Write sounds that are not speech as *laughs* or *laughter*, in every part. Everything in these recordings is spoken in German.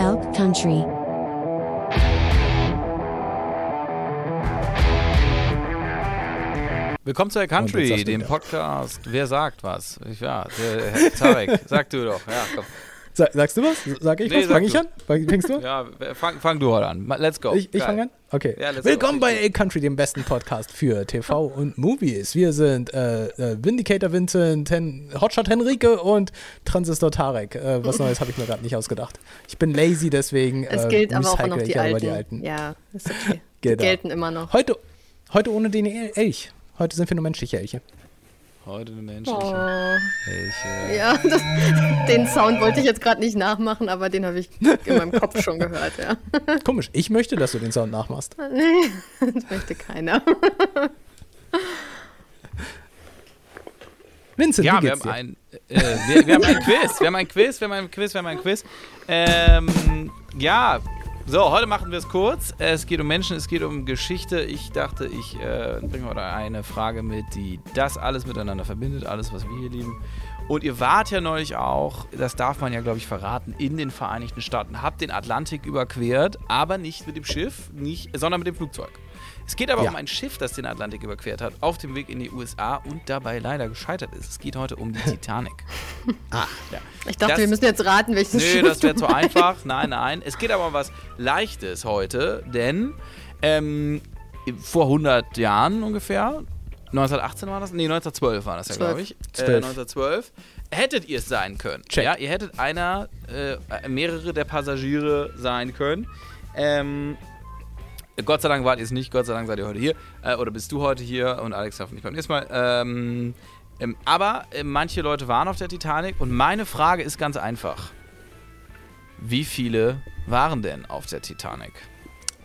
Elk Country. Willkommen zu jetzt Country, dem. Podcast. Wer sagt was? Ich, ja, der Herr Tarek, *laughs* sag du doch. Ja, komm. Sa sagst du was? Sag ich Nee, was? sag Fang ich du. an? Fängst du an? Ja, fang, fang du heute an. Let's go. Ich, ich fange an? Okay. Ja, Willkommen go. bei A Country, dem besten Podcast für TV und Movies. Wir sind äh, äh, Vindicator Vincent, Hen Hotshot Henrike und Transistor Tarek. Äh, was Neues habe ich mir gerade nicht ausgedacht. Ich bin lazy, deswegen Es äh, gilt aber auch noch die alten. die alten. Ja, ist okay. Die Genau. gelten immer noch. Heute, heute ohne den El- Elch. Heute sind wir nur menschliche Elche. Heute eine menschliche Oh. Elche. Ja, das, den Sound wollte ich jetzt gerade nicht nachmachen, aber den habe ich in meinem Kopf schon gehört, ja. *laughs* Komisch, ich möchte, dass du den Sound nachmachst. Nee, *laughs* das möchte keiner. Vincent, Ja, wie wir haben, dir? ein, äh, wir, wir haben ein Quiz. Wir haben ein Quiz, wir haben ein Quiz, wir haben ein Quiz. Ähm, ja, so, heute machen wir es kurz. Es geht um Menschen, es geht um Geschichte. Ich dachte, ich äh, bringe heute eine Frage mit, die das alles miteinander verbindet, alles, was wir hier lieben. Und ihr wart ja neulich auch, das darf man ja, glaube ich, verraten, in den Vereinigten Staaten. Habt den Atlantik überquert, aber nicht mit dem Schiff, nicht, sondern mit dem Flugzeug. Es geht aber Ja. um ein Schiff, das den Atlantik überquert hat, auf dem Weg in die USA und dabei leider gescheitert ist. Es geht heute um die Titanic. *laughs* Ah, ja. Ich dachte, Das- wir müssen jetzt raten, welches Nö, Schiff das wäre zu einfach. Nein, nein. Es geht aber um was Leichtes heute, denn ähm, vor 100 Jahren ungefähr, 1918 war das? Nee, 1912 war das ja, glaube ich. Äh, 12. 1912. Hättet ihr es sein können. Check. Ja, ihr hättet einer, äh, mehrere der Passagiere sein können. Ähm, Gott sei Dank wart ihr es nicht, Gott sei Dank seid ihr heute hier. Äh, oder bist du heute hier und Alex hoffentlich beim nächsten Mal. Ähm, ähm, aber äh, manche Leute waren auf der Titanic und meine Frage ist ganz einfach. Wie viele waren denn auf der Titanic?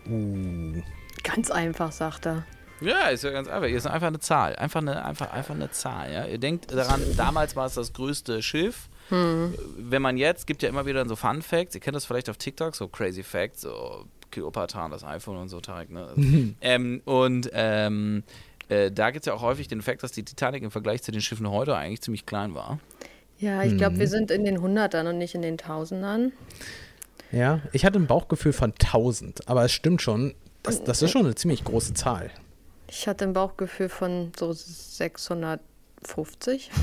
uh, Ganz einfach, sagt er. Ja, ist ja ganz einfach. Ihr ist einfach eine Zahl. Einfach eine, einfach, einfach eine Zahl. Ja? Ihr denkt daran, damals war es das größte Schiff. Wenn man jetzt, gibt ja immer wieder so Fun Facts, ihr kennt das vielleicht auf TikTok, so Crazy Facts, so Cleopatra und das iPhone und so, Tarek, ne? *laughs* ähm, und ähm, äh, da gibt es ja auch häufig den Fakt, dass die Titanic im Vergleich zu den Schiffen heute eigentlich ziemlich klein war. Ja, ich Mhm. glaube, wir sind in den Hundertern und nicht in den Tausendern. ja, ich hatte ein Bauchgefühl von 1000, aber es stimmt schon, das, das ist schon eine ziemlich große Zahl. Ich hatte ein Bauchgefühl von so 650. *laughs*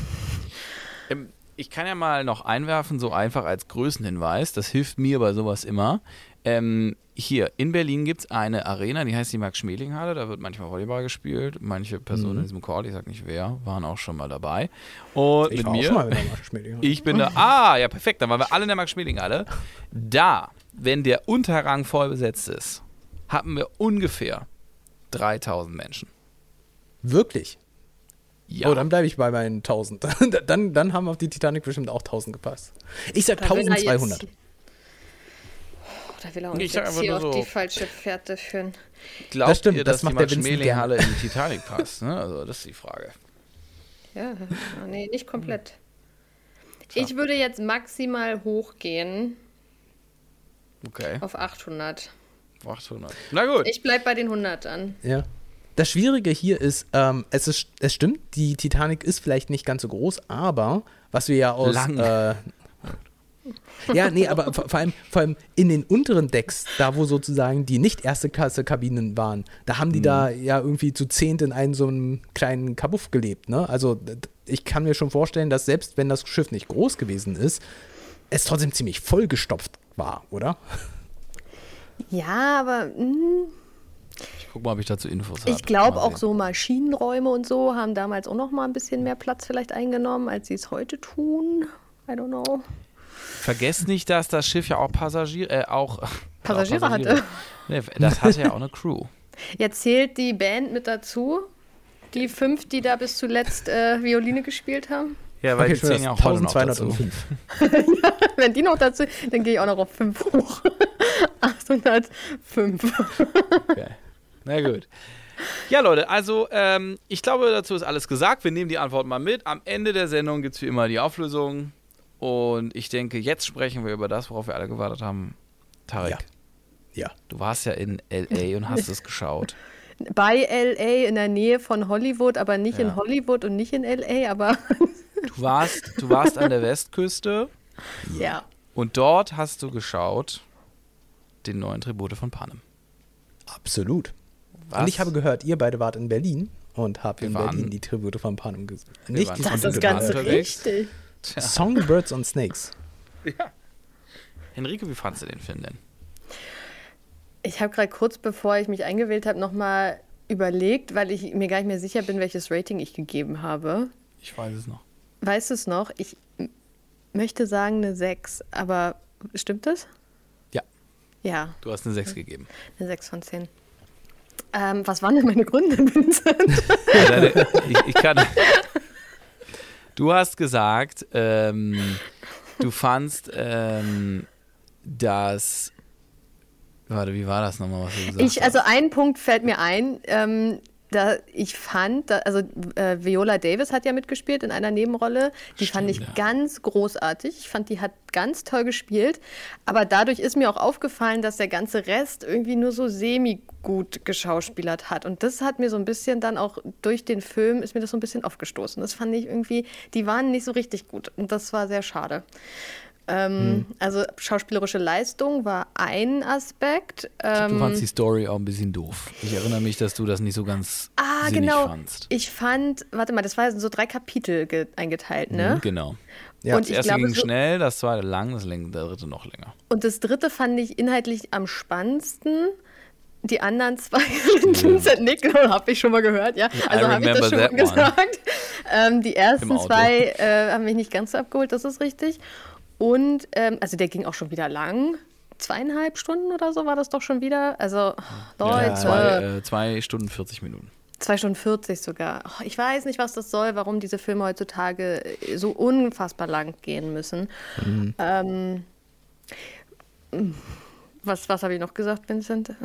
Ähm, ich kann ja mal noch einwerfen, so einfach als Größenhinweis, das hilft mir bei sowas immer. Ähm, hier in Berlin gibt es eine Arena, die heißt die Max-Schmeling-Halle, da wird manchmal Volleyball gespielt. Manche Personen in diesem Call, ich sag nicht wer, waren auch schon mal dabei. Und Ich mit war mir. auch schon mal mit der. Ich bin da. *laughs* Ah, ja, perfekt. Dann waren wir alle in der Max-Schmeling-Halle. Da, wenn der Unterrang voll besetzt ist, hatten wir ungefähr 3000 Menschen. Wirklich? Ja. Oh, dann bleibe ich bei meinen 1000. *laughs* dann, dann haben auf die Titanic bestimmt auch 1000 gepasst. Ich sag Da will er 1200. Jetzt, oh, da will er uns Ich jetzt hier auf so- die falsche Fährte führen. Glaubt Das stimmt, ihr, das dass macht die der Vincent Max-Schmeling-Halle in die Titanic passt? Ne? Also, das ist die Frage. Ja, nee, nicht komplett. Ich würde jetzt maximal hochgehen Okay, auf 800. 800. Na gut. Ich bleib bei den 100ern. Ja. Das Schwierige hier ist, ähm, es ist, es stimmt, die Titanic ist vielleicht nicht ganz so groß, aber was wir ja aus. Lang. Äh, ja, nee, aber vor, vor, allem, vor allem in den unteren Decks, da wo sozusagen die nicht erste Klasse Kabinen waren, da haben die Mhm. da ja irgendwie zu zehnt in einem so einem kleinen Kabuff gelebt, ne? Also ich kann mir schon vorstellen, dass selbst wenn das Schiff nicht groß gewesen ist, es trotzdem ziemlich vollgestopft war, oder? Ja, aber hm, Ich guck mal, ob ich dazu Infos habe. ich glaube auch sehen. so Maschinenräume und so haben damals auch noch mal ein bisschen mehr Platz vielleicht eingenommen, als sie es heute tun. I don't know. Vergesst nicht, dass das Schiff ja auch Passagiere, äh, auch *laughs* Passagiere auch hatte. Nee, das hatte ja auch eine Crew. *laughs* Jetzt zählt die Band mit dazu. Die fünf, die da bis zuletzt äh, Violine gespielt haben. Ja, Okay, schon das 1205. Wenn die noch dazu, dann gehe ich auch noch auf fünf hoch. *laughs* 805. Okay. Na gut. Ja, Leute, also ähm, ich glaube, dazu ist alles gesagt. Wir nehmen die Antwort mal mit. Am Ende der Sendung gibt es wie immer die Auflösung. Und ich denke, jetzt sprechen wir über das, worauf wir alle gewartet haben. Tarek, Ja. Ja. du warst ja in L.A. und hast es geschaut. Bei LA in der Nähe von Hollywood, aber nicht Ja. in Hollywood und nicht in LA, aber Du warst, du warst an der Westküste ja. und dort hast du geschaut den neuen Tribute von Panem. Absolut. Was? Und ich habe gehört, ihr beide wart in Berlin und habt Wir in waren- Berlin die Tribute von Panem gesehen. Nicht waren die von Das Tribute ist ganz von unterwegs. richtig. Tja. Songbirds and Snakes. Henrike, wie fandst du den Film denn? Ich habe gerade kurz bevor ich mich eingewählt habe, nochmal überlegt, weil ich mir gar nicht mehr sicher bin, welches Rating ich gegeben habe. Ich weiß es noch. Weißt du es noch? Ich möchte sagen eine 6, aber stimmt das? Ja. Ja, Du hast eine 6 gegeben. eine 6 von 10. Ähm, was waren denn meine Gründe, *laughs* Vincent? Ja, ich, ich kann. *laughs* Du hast gesagt, ähm, du fandst, ähm, dass. Warte, wie war das nochmal, was du gesagt Ich, also hast? ein Punkt fällt mir ein. Ähm, da ich fand, da, also äh, Viola Davis hat ja mitgespielt in einer Nebenrolle. Die fand ich Stimmt, ja. ganz großartig. Ich fand, die hat ganz toll gespielt. Aber dadurch ist mir auch aufgefallen, dass der ganze Rest irgendwie nur so semi-gut geschauspielert hat. Und das hat mir so ein bisschen dann auch durch den Film, ist mir das so ein bisschen aufgestoßen. Das fand ich irgendwie, die waren nicht so richtig gut. Und das war sehr schade. Ähm, Also schauspielerische Leistung war ein Aspekt. Ähm, Du fandst die Story auch ein bisschen doof. Ich erinnere mich, dass du das nicht so ganz Ah, sinnig genau. fandst. Ich fand, warte mal, das war so drei Kapitel ge- eingeteilt, ne? Mhm, Genau. Ja. Und Das ich erste glaube, ging so, schnell, das zweite lang, das dritte noch länger. und das dritte fand ich inhaltlich am spannendsten. Die anderen zwei, Vincent Nick, habe ich schon mal gehört, ja. Also habe ich das schon mal gesagt. *laughs* Ähm, die ersten zwei äh, haben mich nicht ganz so abgeholt, das ist richtig. Und, ähm, also der ging auch schon wieder lang. Zweieinhalb Stunden oder so war das doch schon wieder. Also, Leute. Ja, Zwei, äh, zwei Stunden 40 Minuten. Zwei Stunden 40 sogar. Oh, ich weiß nicht, was das soll, warum diese Filme heutzutage so unfassbar lang gehen müssen. Ähm, was was habe ich noch gesagt, Vincent? *laughs*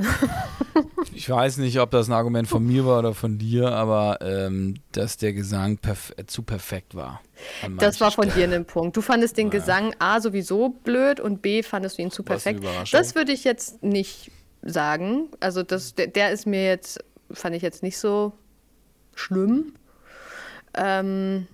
Ich weiß nicht, ob das ein Argument von mir war oder von dir, aber ähm, dass der Gesang perf zu perfekt war. Das war von Stellen. dir ein Punkt. Du fandest den Gesang A sowieso blöd und B fandest du ihn zu perfekt. Das würde ich jetzt nicht sagen. Also das, der, der ist mir jetzt, fand ich jetzt nicht so schlimm. Ähm,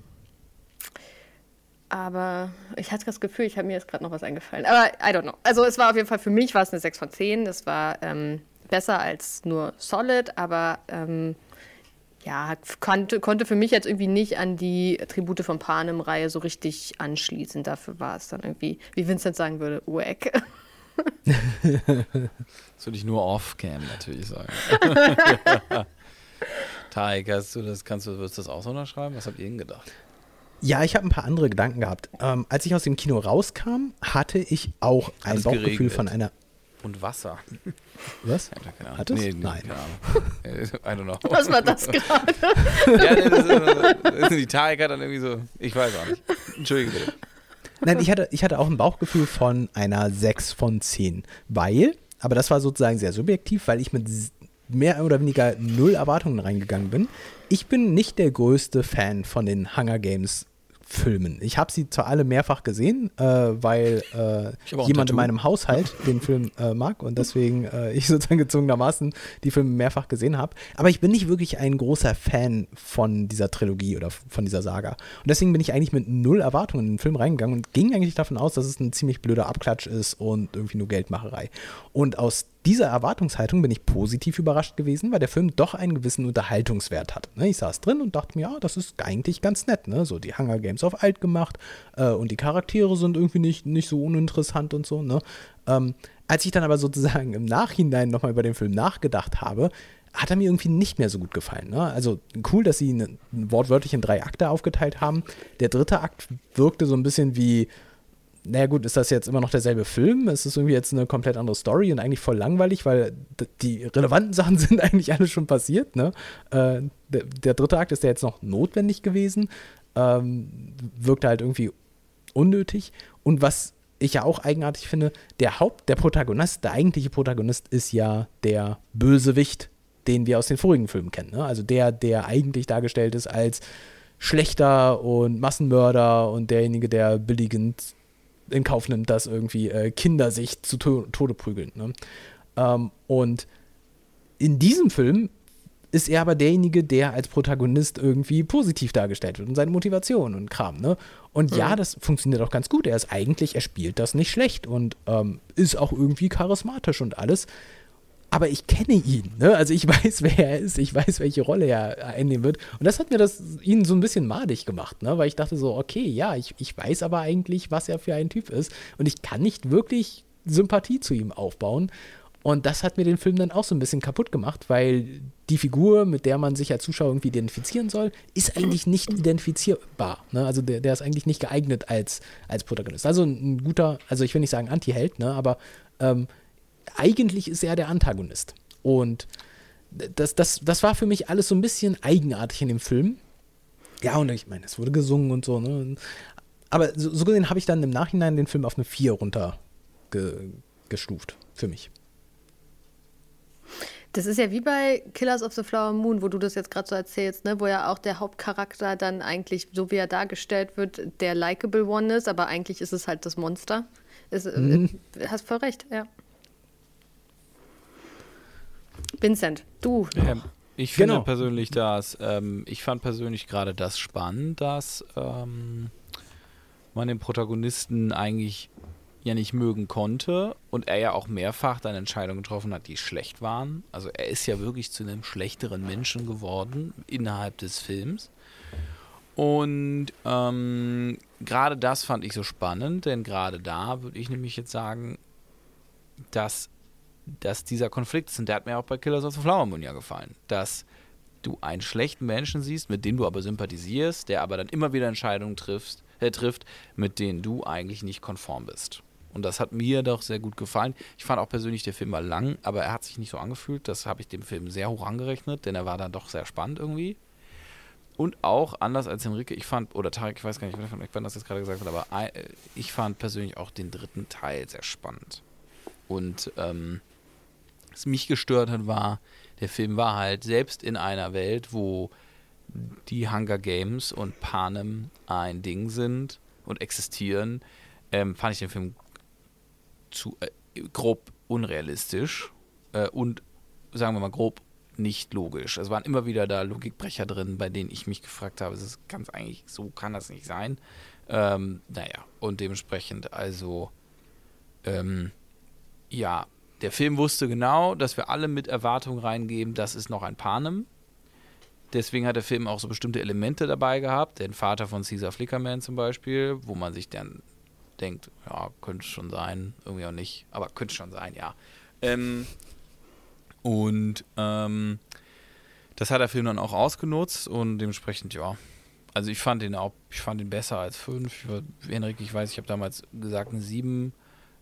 aber ich hatte das Gefühl, ich habe mir jetzt gerade noch was eingefallen. Aber I don't know. Also es war auf jeden Fall für mich war es eine 6 von 10. Das war ähm, besser als nur Solid, aber ähm, ja, konnte, konnte für mich jetzt irgendwie nicht an die Tribute von Panem-Reihe so richtig anschließen. Dafür war es dann irgendwie, wie Vincent sagen würde, wack. *laughs* Das würde ich nur off-cam natürlich sagen. *laughs* Tarek, hast du das, kannst du, du das auch so unterschreiben? Was habt ihr denn gedacht? Ja, ich habe ein paar andere Gedanken gehabt. Ähm, als ich aus dem Kino rauskam, hatte ich auch ein es Bauchgefühl geregnet? von einer. Und Wasser. Was? *laughs* Ja, keine Ahnung. Hat es? Nee, nee, Nein. keine Ahnung. *laughs* Äh, I don't know. Was war das gerade? *laughs* ja, nee, das ist, das ist, die Tarek hat dann irgendwie so, ich weiß auch nicht. Entschuldige bitte. Nein, ich hatte, ich hatte auch ein Bauchgefühl von einer 6 von 10. Weil, aber das war sozusagen sehr subjektiv, weil ich mit mehr oder weniger null Erwartungen reingegangen bin. Ich bin nicht der größte Fan von den Hunger Games Filmen. Ich habe sie zwar alle mehrfach gesehen, äh, weil *laughs* äh, jemand in meinem Haushalt *laughs* den Film äh, mag und deswegen äh, ich *laughs* sozusagen gezwungenermaßen die Filme mehrfach gesehen habe. Aber ich bin nicht wirklich ein großer Fan von dieser Trilogie oder von dieser Saga. Und deswegen bin ich eigentlich mit null Erwartungen in den Film reingegangen und ging eigentlich davon aus, dass es ein ziemlich blöder Abklatsch ist und irgendwie nur Geldmacherei. Und aus dieser Erwartungshaltung bin ich positiv überrascht gewesen, weil der Film doch einen gewissen Unterhaltungswert hat. Ne? Ich saß drin und dachte mir, ja, das ist eigentlich ganz nett. Ne? So die Hunger Games auf alt gemacht äh, und die Charaktere sind irgendwie nicht, nicht so uninteressant und so. Ne? Ähm, als ich dann aber sozusagen im Nachhinein nochmal über den Film nachgedacht habe, hat er mir irgendwie nicht mehr so gut gefallen. Ne? Also cool, dass sie ihn wortwörtlich in drei Akte aufgeteilt haben. Der dritte Akt wirkte so ein bisschen wie, naja gut, ist das jetzt immer noch derselbe Film? Es ist irgendwie jetzt eine komplett andere Story und eigentlich voll langweilig, weil die relevanten *laughs* Sachen sind eigentlich alle schon passiert. Ne? Äh, der, der dritte Akt ist ja jetzt noch notwendig gewesen, ähm, wirkte halt irgendwie unnötig. Und was ich ja auch eigenartig finde, der Haupt, der Protagonist, der eigentliche Protagonist ist ja der Bösewicht, den wir aus den vorigen Filmen kennen. Ne? Also der, der eigentlich dargestellt ist als schlechter und Massenmörder und derjenige, der billigend in Kauf nimmt, dass irgendwie äh, Kinder sich zu to Tode prügeln. Ne? Ähm, und in diesem Film ist er aber derjenige, der als Protagonist irgendwie positiv dargestellt wird und seine Motivation und Kram, ne? Und mhm. ja, das funktioniert auch ganz gut. Er ist eigentlich, er spielt das nicht schlecht und ähm, ist auch irgendwie charismatisch und alles. Aber ich kenne ihn, ne? Also ich *laughs* weiß, wer er ist, ich weiß, welche Rolle er einnehmen wird. Und das hat mir das ihn so ein bisschen madig gemacht, ne? Weil ich dachte so, okay, ja, ich, ich weiß aber eigentlich, was er für ein Typ ist. Und ich kann nicht wirklich Sympathie zu ihm aufbauen. Und das hat mir den Film dann auch so ein bisschen kaputt gemacht, weil die Figur, mit der man sich als Zuschauer irgendwie identifizieren soll, ist eigentlich nicht identifizierbar. Ne? Also der, der ist eigentlich nicht geeignet als, als Protagonist. Also ein guter, also ich will nicht sagen Anti-Held, ne? aber ähm, eigentlich ist er der Antagonist. Und das, das, das war für mich alles so ein bisschen eigenartig in dem Film. Ja, und ich meine, es wurde gesungen und so, ne? Aber so, so gesehen habe ich dann im Nachhinein den Film auf eine 4 runtergestuft. Für mich. Das ist ja wie bei Killers of the Flower Moon, wo du das jetzt gerade so erzählst, ne? wo ja auch der Hauptcharakter dann eigentlich, so wie er dargestellt wird, der likable One ist, aber eigentlich ist es halt das Monster. Ist, äh, mhm. hast voll recht, ja. Vincent, du. Ähm, ich finde genau. persönlich das, ähm, ich fand persönlich gerade das spannend, dass ähm, man den Protagonisten eigentlich ja nicht mögen konnte und er ja auch mehrfach dann Entscheidungen getroffen hat, die schlecht waren. Also er ist ja wirklich zu einem schlechteren Menschen geworden innerhalb des Films. Und ähm, gerade das fand ich so spannend, denn gerade da würde ich nämlich jetzt sagen, dass, dass dieser Konflikt ist, und der hat mir auch bei Killers of the Flower Moon ja gefallen, dass du einen schlechten Menschen siehst, mit dem du aber sympathisierst, der aber dann immer wieder Entscheidungen triffst, äh, trifft, mit denen du eigentlich nicht konform bist. Und das hat mir doch sehr gut gefallen. Ich fand auch persönlich, der Film war lang, aber er hat sich nicht so angefühlt. Das habe ich dem Film sehr hoch angerechnet, denn er war dann doch sehr spannend irgendwie. Und auch anders als Henrike, ich fand, oder Tarek, ich weiß gar nicht, wann das jetzt gerade gesagt hat, aber äh, ich fand persönlich auch den dritten Teil sehr spannend. Und ähm, was mich gestört hat, war, der Film war halt selbst in einer Welt, wo die Hunger Games und Panem ein Ding sind und existieren, ähm, fand ich den Film zu äh, grob unrealistisch äh, und sagen wir mal grob nicht logisch. Es waren immer wieder da Logikbrecher drin, bei denen ich mich gefragt habe, es ist ganz eigentlich, so kann das nicht sein. Ähm, naja, und dementsprechend also, ähm, ja, der Film wusste genau, dass wir alle mit Erwartungen reingeben, das ist noch ein Panem. Deswegen hat der Film auch so bestimmte Elemente dabei gehabt, den Vater von Caesar Flickerman zum Beispiel, wo man sich dann denkt, ja, könnte schon sein, irgendwie auch nicht, aber könnte schon sein, ja. Ähm, und ähm, das hat der Film dann auch ausgenutzt und dementsprechend, ja. Also ich fand ihn auch, ich fand ihn besser als fünf. Henrik, ich weiß, ich habe damals gesagt eine sieben,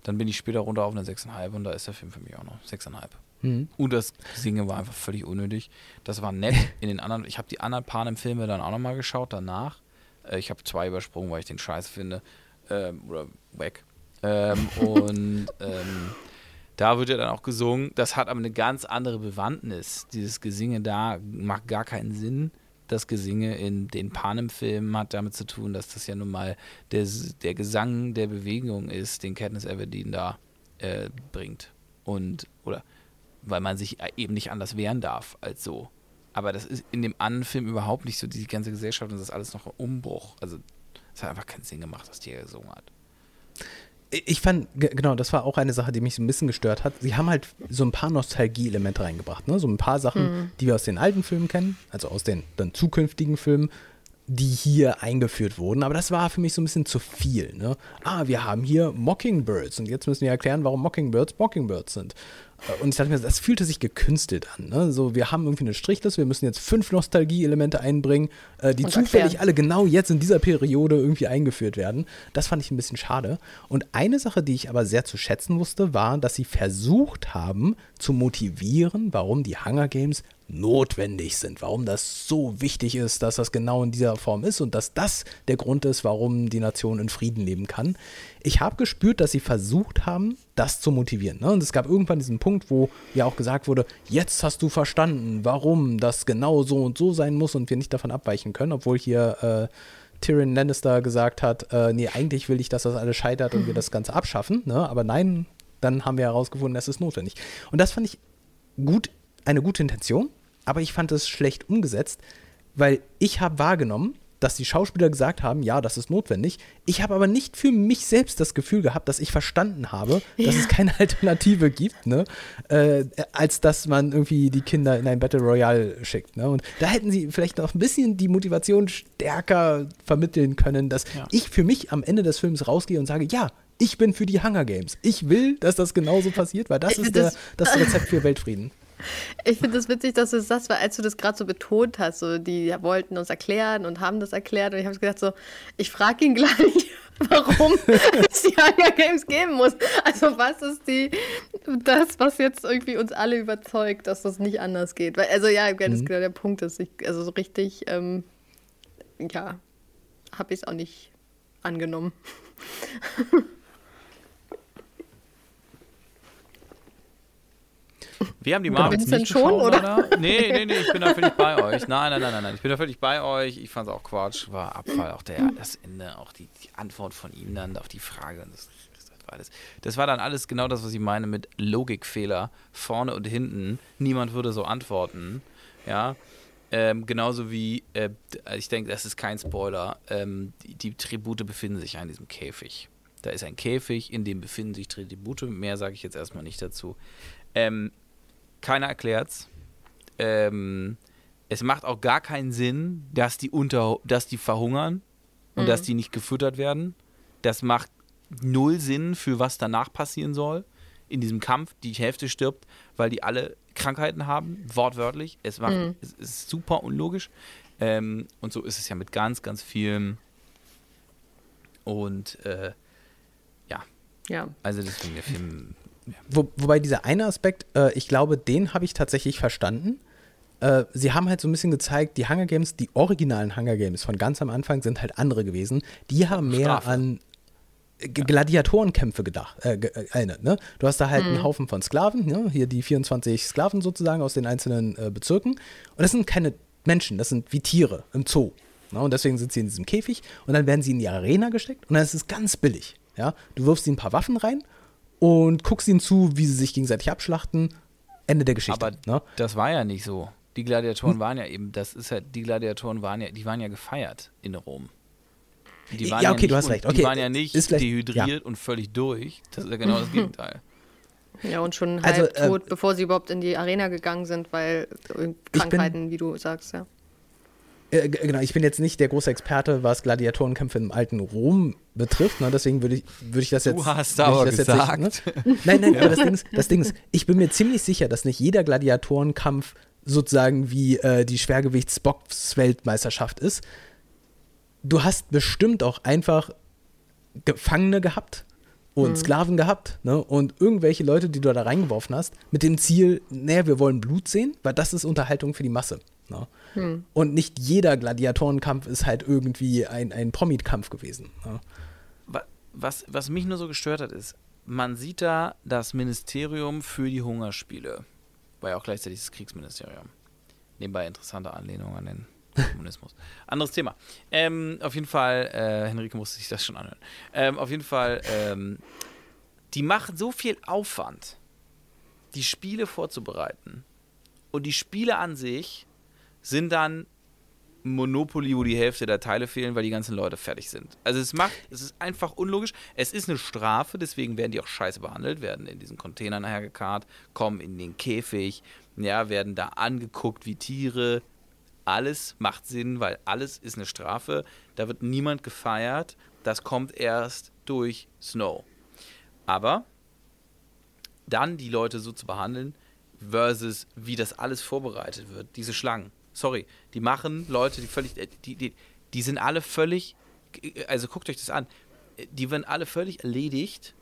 dann bin ich später runter auf eine sechseinhalb und da ist der Film für mich auch noch sechseinhalb. Mhm. Und das Singen war einfach völlig unnötig. Das war nett *laughs* in den anderen. Ich habe die anderen Panem-Filme dann auch nochmal geschaut danach. Äh, ich habe zwei übersprungen, weil ich den Scheiß finde ähm, oder weg. Ähm, *laughs* und ähm, da wird ja dann auch gesungen. Das hat aber eine ganz andere Bewandtnis. Dieses Gesinge da macht gar keinen Sinn. Das Gesinge in den Panem-Filmen hat damit zu tun, dass das ja nun mal der, der Gesang der Bewegung ist, den Katniss Everdeen da äh, bringt. Und, oder, weil man sich eben nicht anders wehren darf als so. Aber das ist in dem anderen Film überhaupt nicht so, die ganze Gesellschaft und das ist alles noch ein Umbruch. Also es hat einfach keinen Sinn gemacht, was die gesungen hat. Ich fand, genau, das war auch eine Sache, die mich so ein bisschen gestört hat. Sie haben halt so ein paar Nostalgie-Elemente reingebracht, ne? So ein paar Sachen, mhm. die wir aus den alten Filmen kennen, also aus den dann zukünftigen Filmen, die hier eingeführt wurden. Aber das war für mich so ein bisschen zu viel, ne? Ah, wir haben hier Mockingbirds und jetzt müssen wir erklären, warum Mockingbirds Mockingbirds sind. Und ich dachte mir, das fühlte sich gekünstelt an. Ne? So, wir haben irgendwie eine Strichliste, wir müssen jetzt fünf Nostalgie-Elemente einbringen, äh, die und zufällig erklären. alle genau jetzt in dieser Periode irgendwie eingeführt werden. Das fand ich ein bisschen schade. Und eine Sache, die ich aber sehr zu schätzen wusste, war, dass sie versucht haben zu motivieren, warum die Hunger Games notwendig sind, warum das so wichtig ist, dass das genau in dieser Form ist und dass das der Grund ist, warum die Nation in Frieden leben kann. Ich habe gespürt, dass sie versucht haben, das zu motivieren. Ne? Und es gab irgendwann diesen Punkt, wo ja auch gesagt wurde, jetzt hast du verstanden, warum das genau so und so sein muss und wir nicht davon abweichen können, obwohl hier äh, Tyrion Lannister gesagt hat, äh, nee, eigentlich will ich, dass das alles scheitert und wir das Ganze abschaffen. Ne? Aber nein, dann haben wir herausgefunden, es ist notwendig. Und das fand ich gut, eine gute Intention, aber ich fand es schlecht umgesetzt, weil ich habe wahrgenommen, dass die Schauspieler gesagt haben, ja, das ist notwendig. Ich habe aber nicht für mich selbst das Gefühl gehabt, dass ich verstanden habe, dass es keine *laughs* Alternative gibt, ne? Äh, als dass man irgendwie die Kinder in ein Battle Royale schickt. Ne? Und da hätten sie vielleicht noch ein bisschen die Motivation stärker vermitteln können, dass Ja. ich für mich am Ende des Films rausgehe und sage, ja, ich bin für die Hunger Games. Ich will, dass das genauso passiert, weil das Ich ist find der, das- das Rezept für Weltfrieden. *laughs* Ich finde es das witzig, dass du es sagst, weil als du das gerade so betont hast, so die wollten uns erklären und haben das erklärt und ich habe gedacht so, ich frage ihn gleich, *laughs* warum *laughs* es die Hunger Games geben muss. Also was ist die, das, was jetzt irgendwie uns alle überzeugt, dass das nicht anders geht? Weil, also ja, das ist genau der Punkt ist, ich, also so richtig, ähm, ja, habe ich es auch nicht angenommen. Wir haben die. Marvels Vincent nicht schon, geschaut, oder? oder? Nee, nee, nee, ich bin da völlig bei euch. Nein, nein, nein, nein, nein. Ich bin da völlig bei euch. Ich fand es auch Quatsch. War Abfall. Auch der, das Ende, auch die, die Antwort von ihm dann auf die Frage. Das, das, war alles, das war dann alles genau das, was ich meine mit Logikfehler. Vorne und hinten. Niemand würde so antworten. Ja. Ähm, genauso wie, äh, ich denke, das ist kein Spoiler, ähm, die, die Tribute befinden sich ja in diesem Käfig. Da ist ein Käfig, in dem befinden sich Tribute. Mehr sage ich jetzt erstmal nicht dazu. Ähm, keiner erklärt's. Ähm, es macht auch gar keinen Sinn, dass die unter, dass die verhungern und dass die nicht gefüttert werden. Das macht null Sinn für was danach passieren soll in diesem Kampf. Die Hälfte stirbt, weil die alle Krankheiten haben, wortwörtlich. Es, macht, es ist super unlogisch. Ähm, und so ist es ja mit ganz, ganz vielen. Und äh, ja, Ja. also deswegen der Film. Wo, wobei dieser eine Aspekt, äh, ich glaube, den habe ich tatsächlich verstanden. Äh, sie haben halt so ein bisschen gezeigt, die Hunger Games, die originalen Hunger Games von ganz am Anfang sind halt andere gewesen. Die haben mehr Strafe. an Gladiatorenkämpfe gedacht, äh, äh, erinnert. Ne? Du hast da halt einen Haufen von Sklaven, ne? hier die 24 Sklaven sozusagen aus den einzelnen äh, Bezirken. Und das sind keine Menschen, das sind wie Tiere im Zoo. Ne? Und deswegen sind sie in diesem Käfig und dann werden sie in die Arena gesteckt und dann ist es ganz billig. Ja? Du wirfst ihnen ein paar Waffen rein und guckst ihnen zu, wie sie sich gegenseitig abschlachten. Ende der Geschichte. Aber ne? das war ja nicht so. Die Gladiatoren waren ja eben, das ist ja, die Gladiatoren waren ja, die waren ja gefeiert in Rom. Die Ja, okay, nicht, du hast und recht. Die Okay, waren ja nicht ist vielleicht- dehydriert und völlig durch. Das ist ja genau das *laughs* Gegenteil. Ja, und schon Also, halb äh, tot, bevor sie überhaupt in die Arena gegangen sind, weil äh, Krankheiten, wie du sagst, ja. Äh, genau, ich bin jetzt nicht der große Experte, was Gladiatorenkämpfe im alten Rom betrifft. Ne? Deswegen würde ich, würde ich das Du jetzt. hast würde ich aber das jetzt gesagt. Nicht, ne? Nein, nein, aber das Ding, ist, das Ding ist, ich bin mir ziemlich sicher, dass nicht jeder Gladiatorenkampf sozusagen wie äh, die Schwergewichtsbox-Weltmeisterschaft ist. Du hast bestimmt auch einfach Gefangene gehabt und Sklaven gehabt ne? und irgendwelche Leute, die du da reingeworfen hast, mit dem Ziel, naja, wir wollen Blut sehen, weil das ist Unterhaltung für die Masse. Ne? Und nicht jeder Gladiatorenkampf ist halt irgendwie ein, ein Promi-Kampf gewesen. Ne? Wa- Was, was mich nur so gestört hat, ist, man sieht da das Ministerium für die Hungerspiele. War ja auch gleichzeitig das Kriegsministerium. Nebenbei interessante Anlehnung an den *laughs* Kommunismus. Anderes Thema. Ähm, auf jeden Fall, äh, Henrike musste sich das schon anhören. Ähm, auf jeden Fall, ähm, die machen so viel Aufwand, die Spiele vorzubereiten. Und die Spiele an sich sind dann Monopoly, wo die Hälfte der Teile fehlen, weil die ganzen Leute fertig sind. Also es macht, es ist einfach unlogisch. Es ist eine Strafe, deswegen werden die auch scheiße behandelt, werden in diesen Containern hergekarrt, kommen in den Käfig, ja, werden da angeguckt wie Tiere. Alles macht Sinn, weil alles ist eine Strafe. Da wird niemand gefeiert. Das kommt erst durch Snow. Aber dann die Leute so zu behandeln, versus wie das alles vorbereitet wird, diese Schlangen. Sorry, die machen Leute, die völlig, äh, die, die, die sind alle völlig, also guckt euch das an, die werden alle völlig erledigt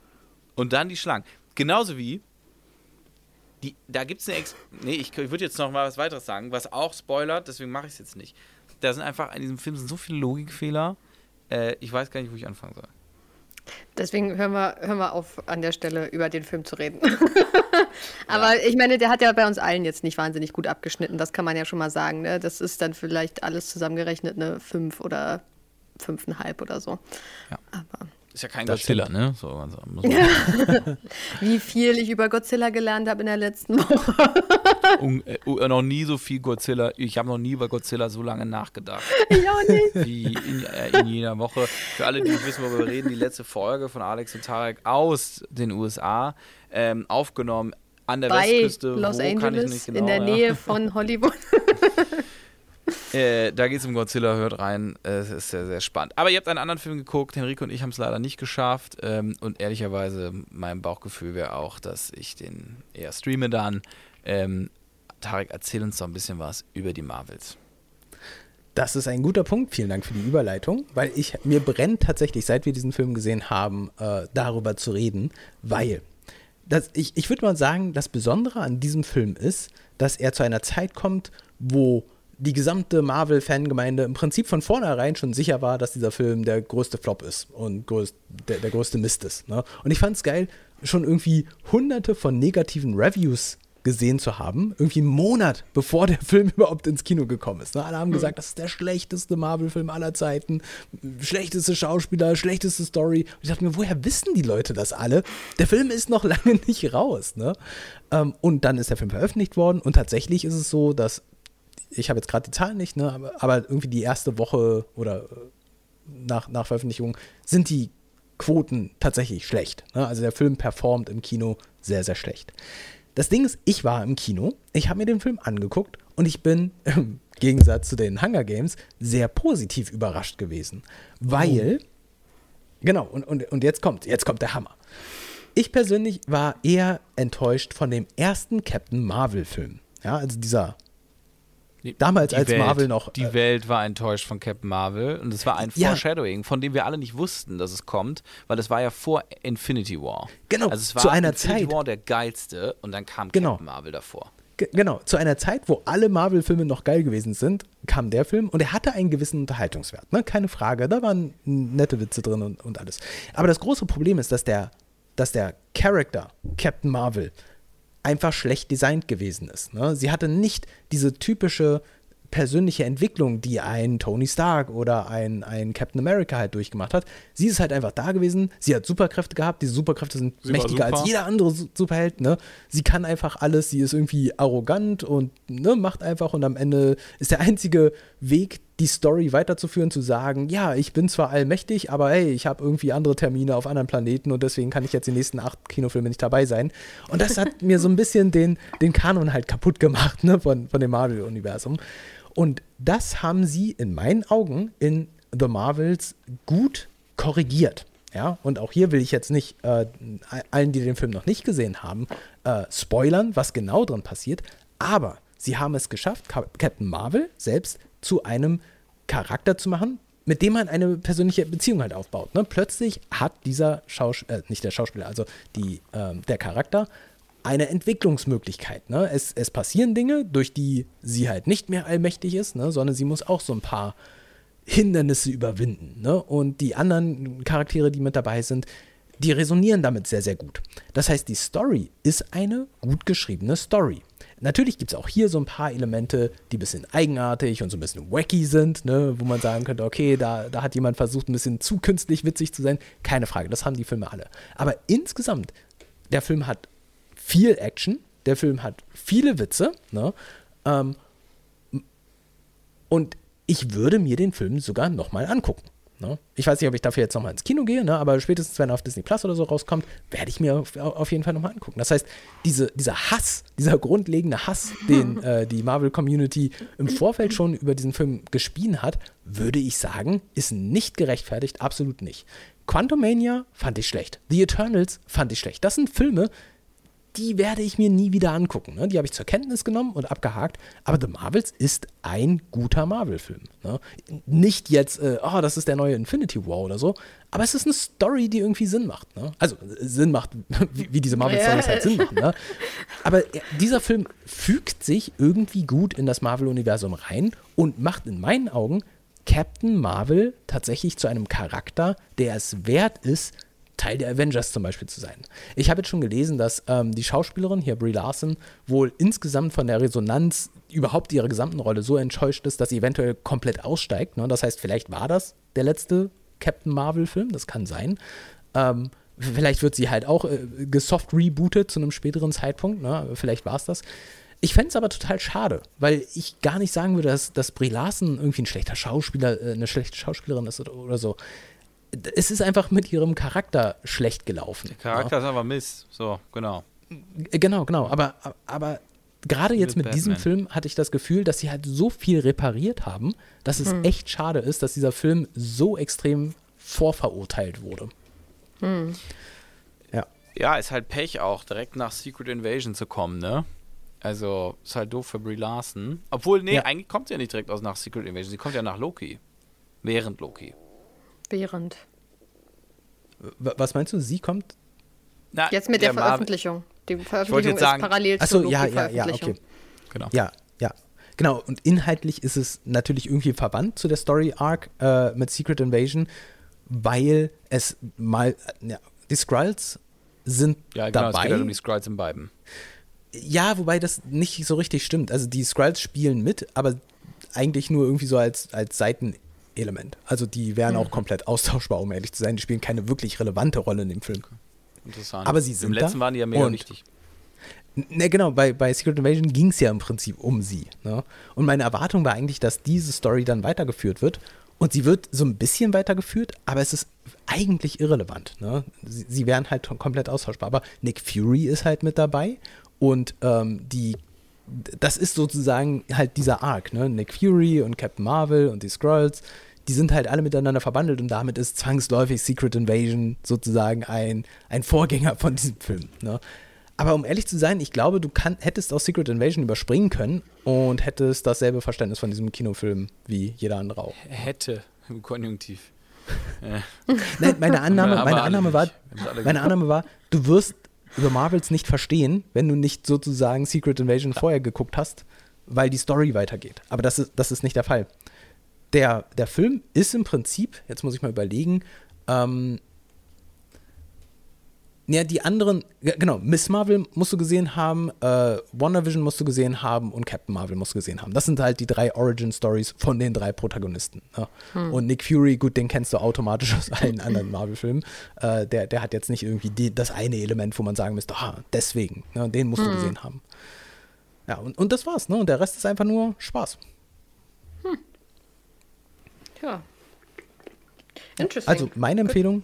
und dann die Schlangen. Genauso wie, die, da gibt es eine, Ex nee, ich, ich würde jetzt noch mal was weiteres sagen, was auch spoilert, deswegen mache ich es jetzt nicht. Da sind einfach, in diesem Film sind so viele Logikfehler, äh, ich weiß gar nicht, wo ich anfangen soll. Deswegen hören wir, hören wir auf, an der Stelle über den Film zu reden. *laughs* Aber ich meine, der hat ja bei uns allen jetzt nicht wahnsinnig gut abgeschnitten, das kann man ja schon mal sagen. Ne? Das ist dann vielleicht alles zusammengerechnet eine 5 oder 5,5 oder so. Ja. Aber Ist ja kein Das Godzilla, stimmt. ne? So, also, *laughs* Wie viel ich über Godzilla gelernt habe in der letzten Woche. *laughs* un, äh, noch nie so viel Godzilla. Ich habe noch nie über Godzilla so lange nachgedacht. *laughs* ich auch nicht. wie in, äh, in jeder Woche. Für alle, die nicht wissen, worüber wir reden, die letzte Folge von Alex und Tarek aus den USA ähm, aufgenommen an der Bei Westküste. Los wo, kann ich Angeles, nicht genau, in der ja. Nähe von Hollywood. Äh, da geht es um Godzilla, hört rein. Äh, Es ist sehr, sehr spannend. Aber ihr habt einen anderen Film geguckt. Henrike und ich haben es leider nicht geschafft. Ähm, und ehrlicherweise, mein Bauchgefühl wäre auch, dass ich den eher streame dann. Ähm, Tarek, erzähl uns doch ein bisschen was über die Marvels. Das ist ein guter Punkt. Vielen Dank für die Überleitung, weil ich mir brennt tatsächlich, seit wir diesen Film gesehen haben, äh, darüber zu reden, weil das, ich, ich würde mal sagen, das Besondere an diesem Film ist, dass er zu einer Zeit kommt, wo die gesamte Marvel-Fangemeinde im Prinzip von vornherein schon sicher war, dass dieser Film der größte Flop ist und größt, der, der größte Mist ist. Ne? Und ich fand es geil, schon irgendwie hunderte von negativen Reviews gesehen zu haben, irgendwie einen Monat bevor der *laughs* Film überhaupt ins Kino gekommen ist. Ne? Alle haben gesagt, das ist der schlechteste Marvel-Film aller Zeiten, schlechteste Schauspieler, schlechteste Story. Und ich dachte mir, woher wissen die Leute das alle? Der Film ist noch *laughs* lange nicht raus. Ne? Ähm, und dann ist der Film veröffentlicht worden und tatsächlich ist es so, dass ich habe jetzt gerade die Zahlen nicht, ne, aber, aber irgendwie die erste Woche oder äh, nach, nach Veröffentlichung sind die Quoten tatsächlich schlecht. Ne? Also der Film performt im Kino sehr, sehr schlecht. Das Ding ist, ich war im Kino, ich habe mir den Film angeguckt und ich bin *laughs* im Gegensatz zu den Hunger Games sehr positiv überrascht gewesen. Weil, genau, und, und, und jetzt kommt, jetzt kommt der Hammer. Ich persönlich war eher enttäuscht von dem ersten Captain Marvel-Film. Ja, also dieser Damals, als Marvel noch, Die äh, Welt war enttäuscht von Captain Marvel und es war ein Ja. Foreshadowing, von dem wir alle nicht wussten, dass es kommt, weil es war ja vor Infinity War. Genau, Also es war zu einer Infinity Zeit. War der geilste und dann kam Genau. Captain Marvel davor. Ge- Genau, zu einer Zeit, wo alle Marvel-Filme noch geil gewesen sind, kam der Film und er hatte einen gewissen Unterhaltungswert, ne? keine Frage. Da waren nette Witze drin und, und alles. Aber das große Problem ist, dass der, dass der Charakter Captain Marvel einfach schlecht designt gewesen ist. Ne? Sie hatte nicht diese typische persönliche Entwicklung, die ein Tony Stark oder ein, ein Captain America halt durchgemacht hat. Sie ist halt einfach da gewesen. Sie hat Superkräfte gehabt. Diese Superkräfte sind Sie mächtiger als jeder andere Su- Superheld. Ne? Sie kann einfach alles. Sie ist irgendwie arrogant und ne, macht einfach. Und am Ende ist der einzige Weg, die Story weiterzuführen, zu sagen, ja, ich bin zwar allmächtig, aber hey, ich habe irgendwie andere Termine auf anderen Planeten und deswegen kann ich jetzt die nächsten acht Kinofilme nicht dabei sein. Und das hat mir so ein bisschen den, den Kanon halt kaputt gemacht ne, von, von dem Marvel-Universum. Und das haben sie in meinen Augen in The Marvels gut korrigiert. Ja, und auch hier will ich jetzt nicht äh, allen, die den Film noch nicht gesehen haben, äh, spoilern, was genau drin passiert. Aber sie haben es geschafft, Cap Captain Marvel selbst zu einem Charakter zu machen, mit dem man eine persönliche Beziehung halt aufbaut. Ne? Plötzlich hat dieser Schauspieler, äh, nicht der Schauspieler, also die, ähm, der Charakter, eine Entwicklungsmöglichkeit. Ne? Es, es passieren Dinge, durch die sie halt nicht mehr allmächtig ist, ne? sondern sie muss auch so ein paar Hindernisse überwinden. Ne? Und die anderen Charaktere, die mit dabei sind, die resonieren damit sehr, sehr gut. Das heißt, die Story ist eine gut geschriebene Story. Natürlich gibt es auch hier so ein paar Elemente, die ein bisschen eigenartig und so ein bisschen wacky sind, ne? wo man sagen könnte, okay, da, da hat jemand versucht, ein bisschen zu künstlich witzig zu sein. Keine Frage, das haben die Filme alle. Aber insgesamt, der Film hat viel Action, der Film hat viele Witze, ne? Ähm, und ich würde mir den Film sogar nochmal angucken. Ne? Ich weiß nicht, ob ich dafür jetzt nochmal ins Kino gehe, ne? aber spätestens, wenn er auf Disney Plus oder so rauskommt, werde ich mir auf, auf jeden Fall nochmal angucken. Das heißt, diese, dieser Hass, dieser grundlegende Hass, den *laughs* äh, die Marvel-Community im Vorfeld schon über diesen Film gespien hat, würde ich sagen, ist nicht gerechtfertigt, absolut nicht. Quantumania fand ich schlecht. The Eternals fand ich schlecht. Das sind Filme, die werde ich mir nie wieder angucken. Ne? Die habe ich zur Kenntnis genommen und abgehakt. Aber The Marvels ist ein guter Marvel-Film. Ne? Nicht jetzt, äh, oh, das ist der neue Infinity War oder so, aber es ist eine Story, die irgendwie Sinn macht. Ne? Also Sinn macht, *laughs* wie, wie diese Marvel-Stories halt Sinn machen. Ne? *laughs* Aber äh, dieser Film fügt sich irgendwie gut in das Marvel-Universum rein und macht in meinen Augen Captain Marvel tatsächlich zu einem Charakter, der es wert ist, Teil der Avengers zum Beispiel zu sein. Ich habe jetzt schon gelesen, dass ähm, die Schauspielerin hier, Brie Larson, wohl insgesamt von der Resonanz überhaupt ihrer gesamten Rolle so enttäuscht ist, dass sie eventuell komplett aussteigt. Ne? Das heißt, vielleicht war das der letzte Captain Marvel-Film, das kann sein. Ähm, vielleicht wird sie halt auch äh, gesoft rebootet zu einem späteren Zeitpunkt, ne? vielleicht war es das. Ich fände es aber total schade, weil ich gar nicht sagen würde, dass, dass Brie Larson irgendwie ein schlechter Schauspieler, äh, eine schlechte Schauspielerin ist oder, oder so. Es ist einfach mit ihrem Charakter schlecht gelaufen. Der Charakter ja. ist einfach Miss. So, genau. Genau, genau. Aber, aber gerade jetzt mit, mit diesem Film hatte ich das Gefühl, dass sie halt so viel repariert haben, dass es hm. echt schade ist, dass dieser Film so extrem vorverurteilt wurde. Hm. Ja. Ja, ist halt Pech auch, direkt nach Secret Invasion zu kommen, ne? Also, ist halt doof für Brie Larson. Obwohl, nee, ja. eigentlich kommt sie ja nicht direkt aus nach Secret Invasion. Sie kommt ja nach Loki. Während Loki. Während. Was meinst du? Sie kommt? Na, Jetzt mit der Veröffentlichung. Die Veröffentlichung ist sagen, parallel achso, zu ja, ja, ja, okay. Genau. Ja, ja. Genau, und inhaltlich ist es natürlich irgendwie verwandt zu der Story Arc äh, mit Secret Invasion, weil es mal, ja, die Skrulls sind ja, genau, dabei. Es geht halt um die Skrulls in beiden. Ja, wobei das nicht so richtig stimmt. Also die Skrulls spielen mit, aber eigentlich nur irgendwie so als, als Seitenelement. Also die wären mhm. auch komplett austauschbar, um ehrlich zu sein. Die spielen keine wirklich relevante Rolle in dem Film. Interessant. Aber sie sind Im letzten da waren die ja mega wichtig. Ne, genau, bei, bei Secret Invasion ging es ja im Prinzip um sie. Ne? Und meine Erwartung war eigentlich, dass diese Story dann weitergeführt wird. Und sie wird so ein bisschen weitergeführt, aber es ist eigentlich irrelevant. Ne? Sie, sie wären halt komplett austauschbar. Aber Nick Fury ist halt mit dabei und ähm, die, das ist sozusagen halt dieser Arc, ne? Nick Fury und Captain Marvel und die Skrulls, die sind halt alle miteinander verbandelt und damit ist zwangsläufig Secret Invasion sozusagen ein, ein Vorgänger von diesem Film. Ne? Aber um ehrlich zu sein, ich glaube, du kann, hättest auch Secret Invasion überspringen können und hättest dasselbe Verständnis von diesem Kinofilm wie jeder andere auch. Hätte, im Konjunktiv. *laughs* Nein, meine Annahme, meine Annahme war, meine Annahme war, du wirst über Marvels nicht verstehen, wenn du nicht sozusagen Secret Invasion vorher geguckt hast, weil die Story weitergeht. Aber das ist, das ist nicht der Fall. Der, der Film ist im Prinzip, jetzt muss ich mal überlegen, ähm, ja, die anderen, genau, Miss Marvel musst du gesehen haben, äh, WandaVision musst du gesehen haben und Captain Marvel musst du gesehen haben. Das sind halt die drei Origin-Stories von den drei Protagonisten. Ne? Hm. Und Nick Fury, gut, den kennst du automatisch *laughs* aus allen anderen Marvel-Filmen. Äh, der, der hat jetzt nicht irgendwie die, das eine Element, wo man sagen müsste, ah, deswegen, ne? den musst hm. du gesehen haben. Ja, und, und das war's, ne? Und der Rest ist einfach nur Spaß. Hm. Ja. Interesting. Also, meine Empfehlung,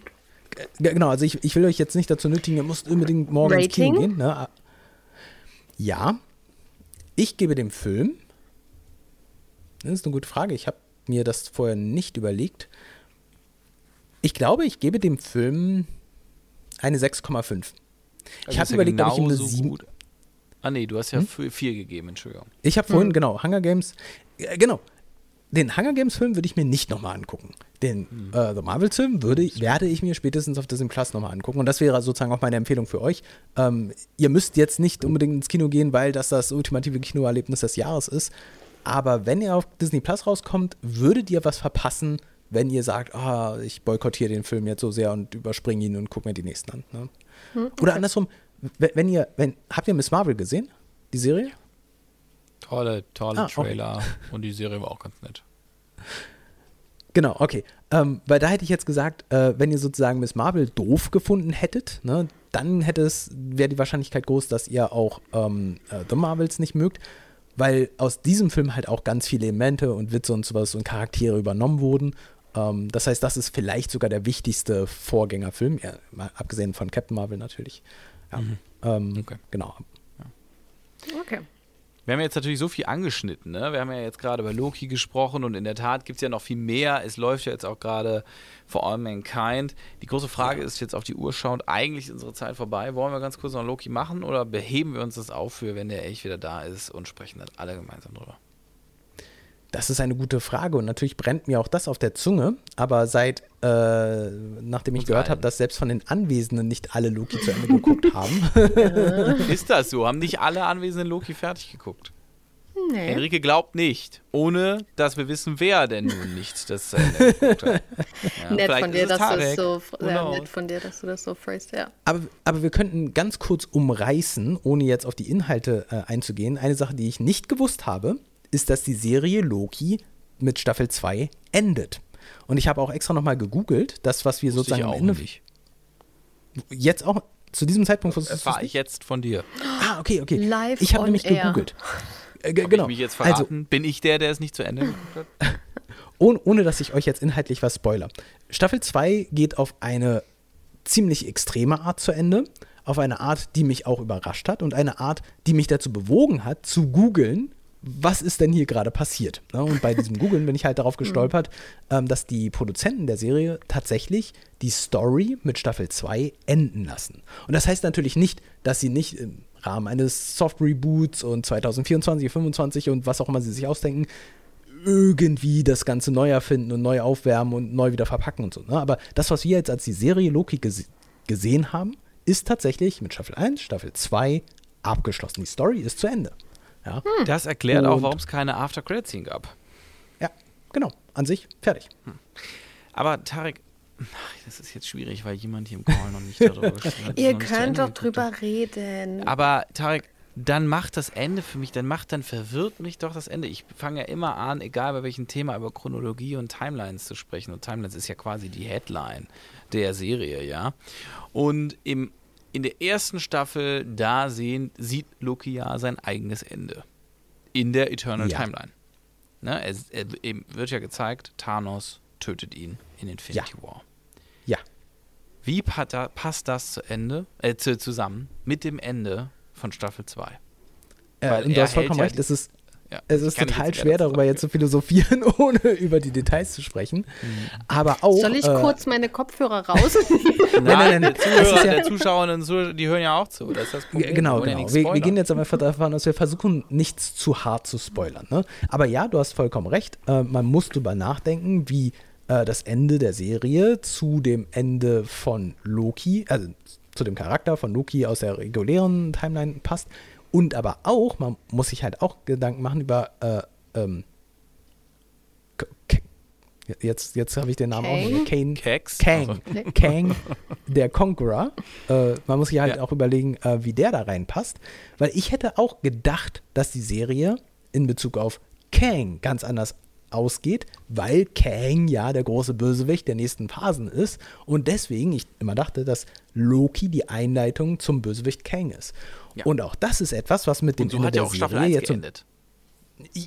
genau, also ich, ich will euch jetzt nicht dazu nötigen, ihr müsst unbedingt morgen Rating? ins Kino gehen. Ne? Ja, ich gebe dem Film, das ist eine gute Frage, ich habe mir das vorher nicht überlegt. Ich glaube, ich gebe dem Film eine 6,5. Also ich habe ja überlegt, genau ob ich ihm eine so 7. Gut. Ah, nee, du hast ja hm? 4 gegeben, Entschuldigung. Ich habe vorhin, hm. genau, Hunger Games, äh, genau, den Hunger Games Film würde ich mir nicht nochmal angucken. Den mhm. äh, The Marvels Film würde, werde ich mir spätestens auf Disney Plus nochmal angucken. Und das wäre sozusagen auch meine Empfehlung für euch. Ähm, ihr müsst jetzt nicht unbedingt ins Kino gehen, weil das das ultimative Kinoerlebnis des Jahres ist. Aber wenn ihr auf Disney Plus rauskommt, würdet ihr was verpassen, wenn ihr sagt, ah, ich boykottiere den Film jetzt so sehr und überspringe ihn und gucke mir die nächsten an. Ne? Mhm, okay. Oder andersrum, wenn ihr, wenn, habt ihr Miss Marvel gesehen? Die Serie? Tolle, tolle ah, Trailer okay. und die Serie war auch ganz nett. Genau, okay. Ähm, weil da hätte ich jetzt gesagt, äh, wenn ihr sozusagen Miss Marvel doof gefunden hättet, ne, dann hätte es, wäre die Wahrscheinlichkeit groß, dass ihr auch ähm, äh, The Marvels nicht mögt, weil aus diesem Film halt auch ganz viele Elemente und Witze und sowas und Charaktere übernommen wurden. Ähm, das heißt, das ist vielleicht sogar der wichtigste Vorgängerfilm, ja, mal abgesehen von Captain Marvel natürlich. Ja, mhm. Ähm, okay. Genau. Ja. Okay. Wir haben jetzt natürlich so viel angeschnitten. Ne? Wir haben ja jetzt gerade über Loki gesprochen und in der Tat gibt es ja noch viel mehr. Es läuft ja jetzt auch gerade For All Mankind. Die große Frage ist jetzt auf die Uhr schauend, eigentlich ist unsere Zeit vorbei. Wollen wir ganz kurz noch Loki machen oder beheben wir uns das auf für, wenn der echt wieder da ist und sprechen dann alle gemeinsam drüber? Das ist eine gute Frage und natürlich brennt mir auch das auf der Zunge. Aber seit, äh, nachdem ich und gehört habe, dass selbst von den Anwesenden nicht alle Loki zu Ende geguckt haben. *laughs* ist das so? Haben nicht alle Anwesenden Loki fertig geguckt? Nee. Enrique glaubt nicht, ohne dass wir wissen, wer denn nun nicht das zu Ende geguckt hat. *laughs* Ja, nett, von dir, dass du das so, ja, nett von dir, dass du das so phrased, ja. Aber, aber wir könnten ganz kurz umreißen, ohne jetzt auf die Inhalte äh, einzugehen. Eine Sache, die ich nicht gewusst habe, ist, dass die Serie Loki mit Staffel 2 endet. Und ich habe auch extra nochmal gegoogelt, das, was wir Wusste sozusagen ich am auch Ende. nicht. Jetzt auch zu diesem Zeitpunkt wusstest du es Erfahre ich jetzt von dir. Ah, okay, okay. Live ich habe nämlich air. gegoogelt. *laughs* Äh, genau. ich mich jetzt also, verraten? Bin ich der, der es nicht zu Ende geguckt hat? *laughs* ohne, ohne dass ich euch jetzt inhaltlich was spoiler. Staffel 2 geht auf eine ziemlich extreme Art zu Ende, auf eine Art, die mich auch überrascht hat und eine Art, die mich dazu bewogen hat, zu googeln, was ist denn hier gerade passiert. Ne? Und bei diesem Googeln bin ich halt darauf *laughs* gestolpert, ähm, dass die Produzenten der Serie tatsächlich die Story mit Staffel 2 enden lassen. Und das heißt natürlich nicht, dass sie nicht im Rahmen eines Soft-Reboots und 2024, 2025 und was auch immer sie sich ausdenken, irgendwie das Ganze neu erfinden und neu aufwärmen und neu wieder verpacken und so. Ne? Aber das, was wir jetzt als die Serie Loki gese gesehen haben, ist tatsächlich mit Staffel 1, Staffel 2 abgeschlossen. Die Story ist zu Ende. Ja, Das erklärt auch, Und- warum es keine After-Credit-Scene gab. ja genau. An sich fertig. Aber Tarek, ach, das ist jetzt schwierig, weil jemand hier im Call noch nicht darüber *laughs* gesprochen hat. Ihr könnt doch drüber hat. reden. Aber Tarek, dann macht das Ende für mich, dann macht, dann verwirrt mich doch das Ende. Ich fange ja immer an, egal bei welchem Thema, über Chronologie und Timelines zu sprechen. Und Timelines ist ja quasi die Headline der Serie, ja. Und im, in der ersten Staffel, da sehen, sieht Loki ja sein eigenes Ende. In der Eternal Ja. Timeline. Ne, es, er, eben wird ja gezeigt, Thanos tötet ihn in Infinity War. Ja. Wie da, passt das zu Ende, äh, zu, zusammen mit dem Ende von Staffel 2? Äh, er du hast vollkommen hält recht, ja es ist, Ja, es ist total schwer, darüber jetzt zu philosophieren, *laughs* ohne über die Details zu sprechen. Aber auch. Soll ich äh, kurz meine Kopfhörer rausnehmen? *laughs* Nein, nein, nein, der das ist Zuhörer, ja- der Zuschauerinnen und Zuhörer, die hören ja auch zu. Das ist das Problem. Genau, genau. Wir, wir gehen jetzt aber einfach davon aus, wir versuchen nichts zu hart zu spoilern. Ne? Aber ja, du hast vollkommen recht. Äh, man muss drüber nachdenken, wie äh, das Ende der Serie zu dem Ende von Loki, also zu dem Charakter von Loki aus der regulären Timeline passt. Und aber auch, man muss sich halt auch Gedanken machen über äh, ähm, Jetzt, jetzt habe ich den Namen auch Kang? nicht. mehr. Kane. Keks? Kang. Also, Kang, der Conqueror. Äh, man muss sich halt Ja. auch überlegen, äh, wie der da reinpasst. Weil ich hätte auch gedacht, dass die Serie in Bezug auf Kang ganz anders ausgeht, weil Kang ja der große Bösewicht der nächsten Phasen ist und deswegen ich immer dachte, dass Loki die Einleitung zum Bösewicht Kang ist. Ja. Und auch das ist etwas, was mit dem und so Ende hat ja der auch Staffel Serie 1 jetzt geendet.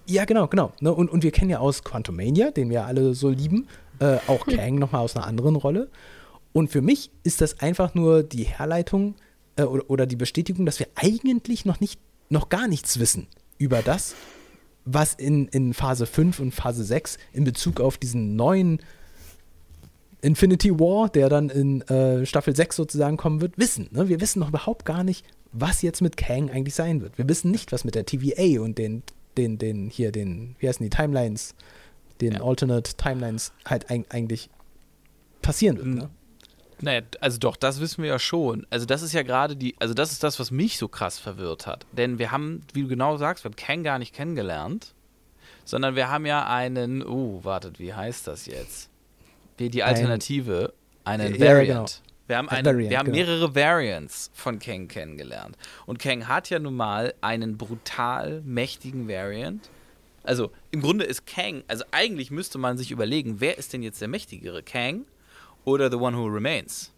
ja, genau, genau. Ne, Und, und wir kennen ja aus Quantumania, den wir alle so lieben, äh, auch *laughs* Kang nochmal aus einer anderen Rolle. Und für mich ist das einfach nur die Herleitung äh, oder, oder die Bestätigung, dass wir eigentlich noch nicht, noch gar nichts wissen über das, was in, in Phase 5 und Phase 6 in Bezug auf diesen neuen Infinity War, der dann in äh, Staffel 6 sozusagen kommen wird, wissen. Ne? Wir wissen noch überhaupt gar nicht, was jetzt mit Kang eigentlich sein wird. Wir wissen nicht, was mit der TVA und den, den, den, hier, den, wie heißen die, Timelines, den Ja. Alternate Timelines halt eig eigentlich passieren wird. Ne? Naja, also doch, das wissen wir ja schon. Also das ist ja gerade die, also das ist das, was mich so krass verwirrt hat. Denn wir haben, wie du genau sagst, wir haben Kang gar nicht kennengelernt, sondern wir haben ja einen, oh, wartet, wie heißt das jetzt? Wie die Ein- Alternative, einen Ja, Variant. genau. Wir haben, Ein einen, Variant, wir haben genau. mehrere Variants von Kang kennengelernt. Und Kang hat ja nun mal einen brutal mächtigen Variant. Also im Grunde ist Kang, also eigentlich müsste man sich überlegen, wer ist denn jetzt der mächtigere, Kang oder The One Who Remains?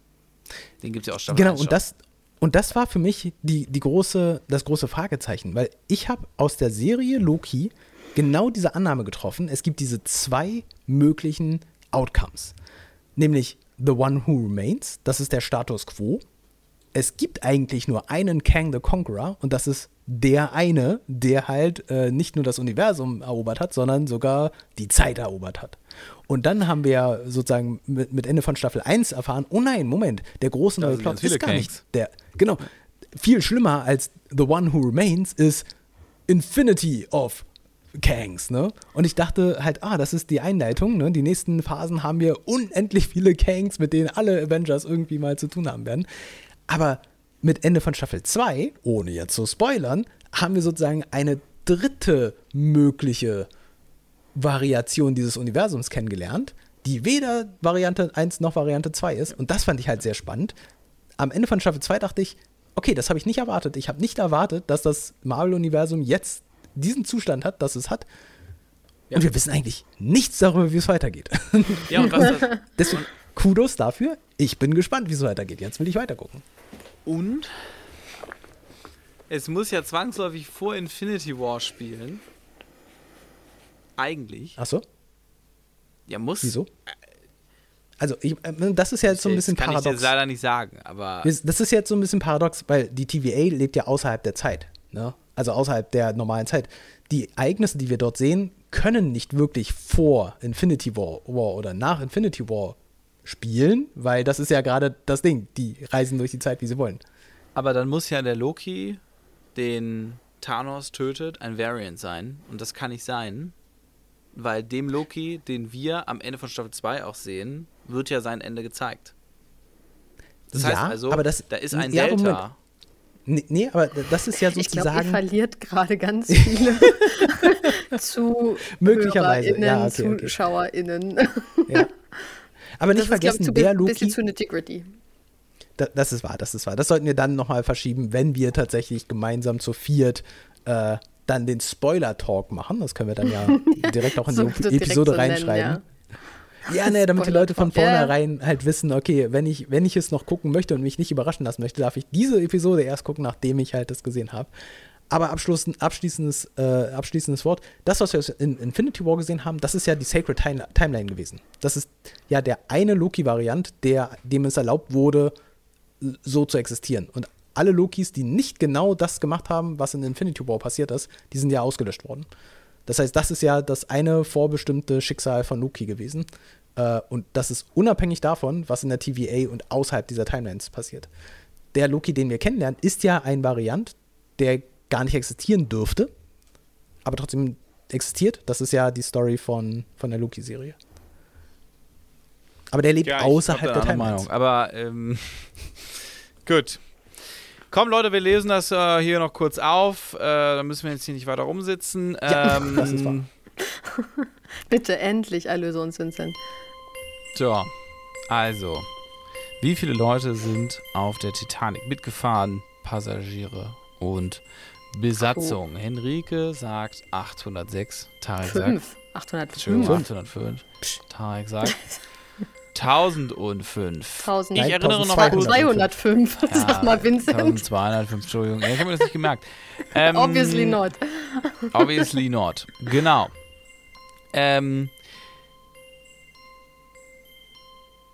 Den gibt es ja auch Staffel Genau, 1 und schon. das, und das war für mich die, die große, das große Fragezeichen, weil ich habe aus der Serie Loki genau diese Annahme getroffen. Es gibt diese zwei möglichen Outcomes. Nämlich The One Who Remains, das ist der Status quo. Es gibt eigentlich nur einen Kang the Conqueror und das ist der eine, der halt äh, nicht nur das Universum erobert hat, sondern sogar die Zeit erobert hat. Und dann haben wir ja sozusagen mit, mit Ende von Staffel 1 erfahren, oh nein, Moment, der große neue Plot ist gar nicht Kangs. der. Genau. Viel schlimmer als The One Who Remains ist Infinity of Kangs, ne? Und ich dachte halt, ah, das ist die Einleitung, ne? Die nächsten Phasen haben wir unendlich viele Kangs, mit denen alle Avengers irgendwie mal zu tun haben werden. Aber mit Ende von Staffel 2, ohne jetzt zu spoilern, haben wir sozusagen eine dritte mögliche Variation dieses Universums kennengelernt, die weder Variante 1 noch Variante 2 ist. Und das fand ich halt sehr spannend. Am Ende von Staffel 2 dachte ich, okay, das habe ich nicht erwartet. Ich habe nicht erwartet, dass das Marvel-Universum jetzt diesen Zustand hat, dass es hat. Und wir wissen eigentlich nichts darüber, wie es weitergeht. Ja, und was *laughs* Deswegen Kudos dafür. Ich bin gespannt, wie es weitergeht. Jetzt will ich weitergucken. Und es muss ja zwangsläufig vor Infinity War spielen. Eigentlich. Achso, Ja, muss. wieso? Also, ich, äh, das ist ja jetzt so ein bisschen das kann ich paradox. leider nicht sagen, aber Das ist jetzt so ein bisschen paradox, weil die TVA lebt ja außerhalb der Zeit. Ne? Also außerhalb der normalen Zeit. Die Ereignisse, die wir dort sehen, können nicht wirklich vor Infinity War, War oder nach Infinity War spielen, weil das ist ja gerade das Ding. Die reisen durch die Zeit, wie sie wollen. Aber dann muss ja der Loki, den Thanos tötet, ein Variant sein. Und das kann nicht sein, weil dem Loki, den wir am Ende von Staffel 2 auch sehen, wird ja sein Ende gezeigt. Das heißt Ja, also, aber das- da ist ein ja, Delta. Moment. Nee, nee, aber das ist ja Ich glaube, ihr sozusagen. verliert gerade ganz viele *laughs* zu Möglicherweise, ja, okay, okay. ZuschauerInnen. ja. Aber nicht Das ist, vergessen, ich, zu, der bi- bisschen Loki. zu nitty-gritty. Da, das ist wahr, das ist wahr. Das sollten wir dann nochmal verschieben, wenn wir tatsächlich gemeinsam zu viert äh, dann den Spoiler-Talk machen. Das können wir dann ja *laughs* direkt auch in So- die Episode so nennen, reinschreiben. Ja, nee, damit die Leute von Spoiler-Talk, ja. vornherein halt wissen, okay, wenn ich, wenn ich es noch gucken möchte und mich nicht überraschen lassen möchte, darf ich diese Episode erst gucken, nachdem ich halt das gesehen habe. Aber abschließend, abschließendes, äh, abschließendes Wort. Das, was wir in Infinity War gesehen haben, das ist ja die Sacred Time Timeline gewesen. Das ist ja der eine Loki-Variant, dem es erlaubt wurde, so zu existieren. Und alle Lokis, die nicht genau das gemacht haben, was in Infinity War passiert ist, die sind ja ausgelöscht worden. Das heißt, das ist ja das eine vorbestimmte Schicksal von Loki gewesen. Äh, und das ist unabhängig davon, was in der TVA und außerhalb dieser Timelines passiert. Der Loki, den wir kennenlernen, ist ja ein Variant, der gar nicht existieren dürfte, aber trotzdem existiert. Das ist ja die Story von, von der Loki-Serie. Aber der lebt Ja, außerhalb der Timelines. Meinung. Aber ähm, *laughs* gut. Komm, Leute, wir lesen das äh, hier noch kurz auf. Äh, da müssen wir jetzt hier nicht weiter rumsitzen. Ja, ähm, *laughs* das ist wahr. *laughs* Bitte endlich erlöse uns, Vincent. So, also. Wie viele Leute sind auf der Titanic mitgefahren? Passagiere und Besatzung. Henrike sagt 806. Tarek sagt Fünf. Entschuldigung, 805. 805. Tarek sagt *laughs* 1005. 1000. Ich erinnere noch mal kurz. 205. Sag mal, Vincent. 1205, Entschuldigung. Ja, Ich habe mir das nicht gemerkt. *laughs* Ähm, Obviously not. Obviously not. Genau. Ähm,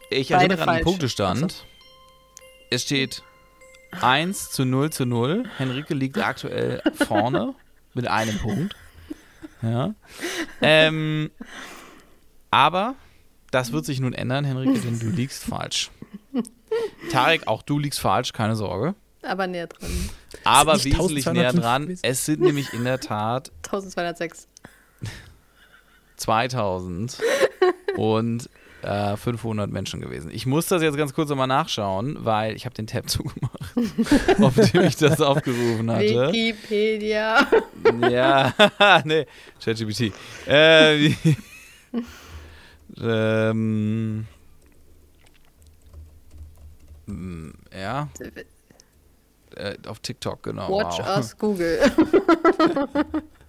ich Beide erinnere an den falsch. Punktestand. Es steht 1 zu 0 zu 0. Henrike liegt aktuell vorne mit einem Punkt. Ja. Ähm, aber das wird sich nun ändern, Henrike, denn du liegst falsch. Tarek, auch du liegst falsch, keine Sorge. Aber näher dran. Aber wesentlich näher 1205 dran. Es sind nämlich in der Tat *laughs* 1206. 2000 und äh, 500 Menschen gewesen. Ich muss das jetzt ganz kurz nochmal nachschauen, weil ich habe den Tab *laughs* zugemacht, auf dem ich das aufgerufen hatte. Wikipedia. Ja, *laughs* nee, ChatGPT. Äh, ähm, mm, ja, äh, auf TikTok, genau. Watch wow. us Google. *laughs*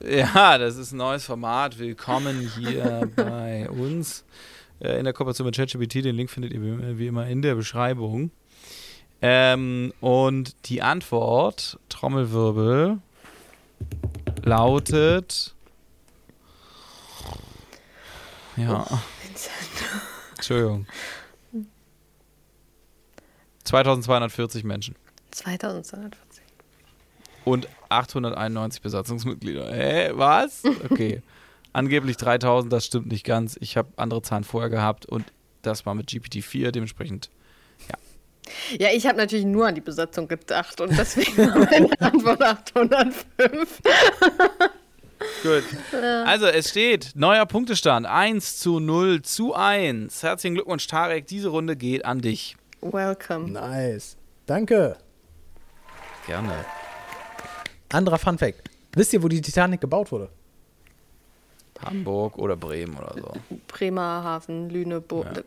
Ja, das ist ein neues Format. Willkommen hier bei uns in der Kooperation mit ChatGPT. Den Link findet ihr wie, immer in der Beschreibung. Ähm, und die Antwort, Trommelwirbel, lautet. Ja. Entschuldigung. 2240 Menschen. 2240. Und 891 Besatzungsmitglieder. Hä, was? Okay. Angeblich 3000, das stimmt nicht ganz. Ich habe andere Zahlen vorher gehabt und das war mit GPT-4, dementsprechend. Ja, ich habe natürlich nur an die Besatzung gedacht und deswegen war meine *laughs* Antwort 805. *laughs* Gut. Also, es steht neuer Punktestand 1 zu 0 zu 1. Herzlichen Glückwunsch, Tarek. Diese Runde geht an dich. Welcome. Nice. Danke. Gerne. Anderer Fun Fact. Wisst ihr, wo die Titanic gebaut wurde? Hamburg oder Bremen oder so. Bremerhaven, Lüneburg. Ja.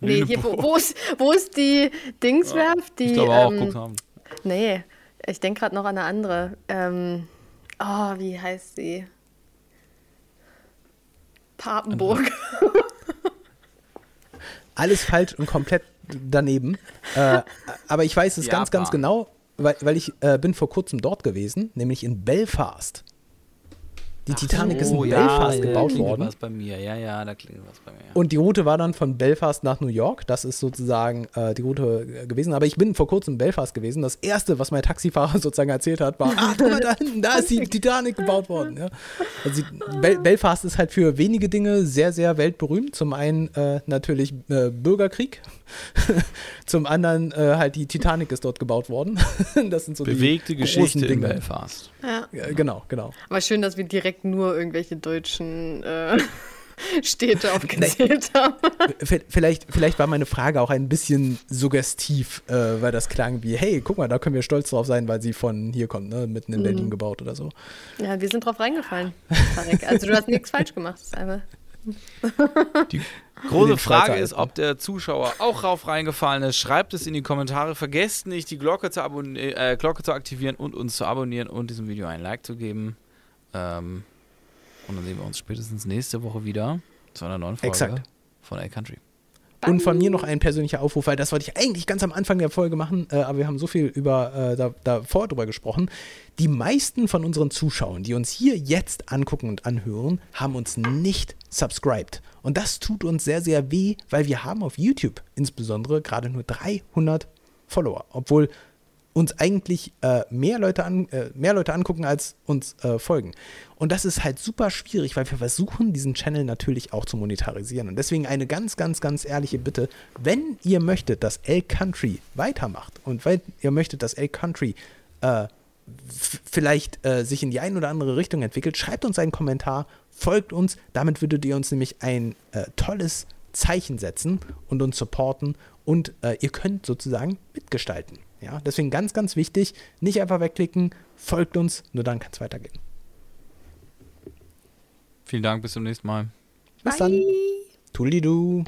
Nee, hier, wo, wo, ist, wo ist die Dingswerft? Die, Ich glaube auch, ähm, Cuxhaven. Nee, ich denke gerade noch an eine andere. Ähm, oh, wie heißt sie? Papenburg. *laughs* Alles falsch und komplett daneben. Äh, aber ich weiß es ganz, ganz Japan. genau, weil, weil ich äh, bin vor kurzem dort gewesen, nämlich in Belfast. Die Titanic ist in Belfast da gebaut worden. was bei mir. Ja, ja, da klingelt was bei mir. Und die Route war dann von Belfast nach New York. Das ist sozusagen äh, die Route äh, gewesen. Aber ich bin vor kurzem in Belfast gewesen. Das erste, was mein Taxifahrer *laughs* sozusagen erzählt hat, war: Ah, guck mal da hinten, da ist die *laughs* Titanic gebaut worden. Ja. Also die, Bel Belfast ist halt für wenige Dinge sehr, sehr weltberühmt. Zum einen äh, natürlich äh, Bürgerkrieg. *laughs* Zum anderen äh, halt die Titanic ist dort gebaut worden. das sind so Bewegte die großen Geschichte in Dinge. Belfast. Ja. Ja, genau, genau. Aber schön, dass wir direkt nur irgendwelche deutschen äh, *laughs* Städte aufgezählt haben. Vielleicht, vielleicht war meine Frage auch ein bisschen suggestiv, äh, weil das klang wie, hey, guck mal, da können wir stolz drauf sein, weil sie von hier kommt, ne? mitten in Berlin gebaut oder so. Ja, wir sind drauf reingefallen, Tarek. Also du hast nichts falsch gemacht. Das ist einfach *laughs* Die große Frage ist, ob der Zuschauer auch rauf reingefallen ist. Schreibt es in die Kommentare. Vergesst nicht, die Glocke zu, äh, Glocke zu aktivieren und uns zu abonnieren und diesem Video ein Like zu geben. Ähm, und dann sehen wir uns spätestens nächste Woche wieder zu einer neuen Folge Exakt. von A Country. Und von mir noch ein persönlicher Aufruf, weil das wollte ich eigentlich ganz am Anfang der Folge machen, äh, aber wir haben so viel über äh, da, davor drüber gesprochen. Die meisten von unseren Zuschauern, die uns hier jetzt angucken und anhören, haben uns nicht subscribed. Und das tut uns sehr, sehr weh, weil wir haben auf YouTube insbesondere gerade nur 300 Follower, obwohl uns eigentlich äh, mehr, Leute an, äh, mehr Leute angucken, als uns äh, folgen. Und das ist halt super schwierig, weil wir versuchen, diesen Channel natürlich auch zu monetarisieren. Und deswegen eine ganz, ganz, ganz ehrliche Bitte, wenn ihr möchtet, dass L-Country weitermacht und wenn ihr möchtet, dass L-Country äh, f- vielleicht äh, sich in die eine oder andere Richtung entwickelt, schreibt uns einen Kommentar, folgt uns. Damit würdet ihr uns nämlich ein äh, tolles Zeichen setzen und uns supporten und äh, ihr könnt sozusagen mitgestalten. Ja, deswegen ganz, ganz wichtig, nicht einfach wegklicken, folgt uns, nur dann kann es weitergehen. Vielen Dank, bis zum nächsten Mal. Bis dann. Tulidu.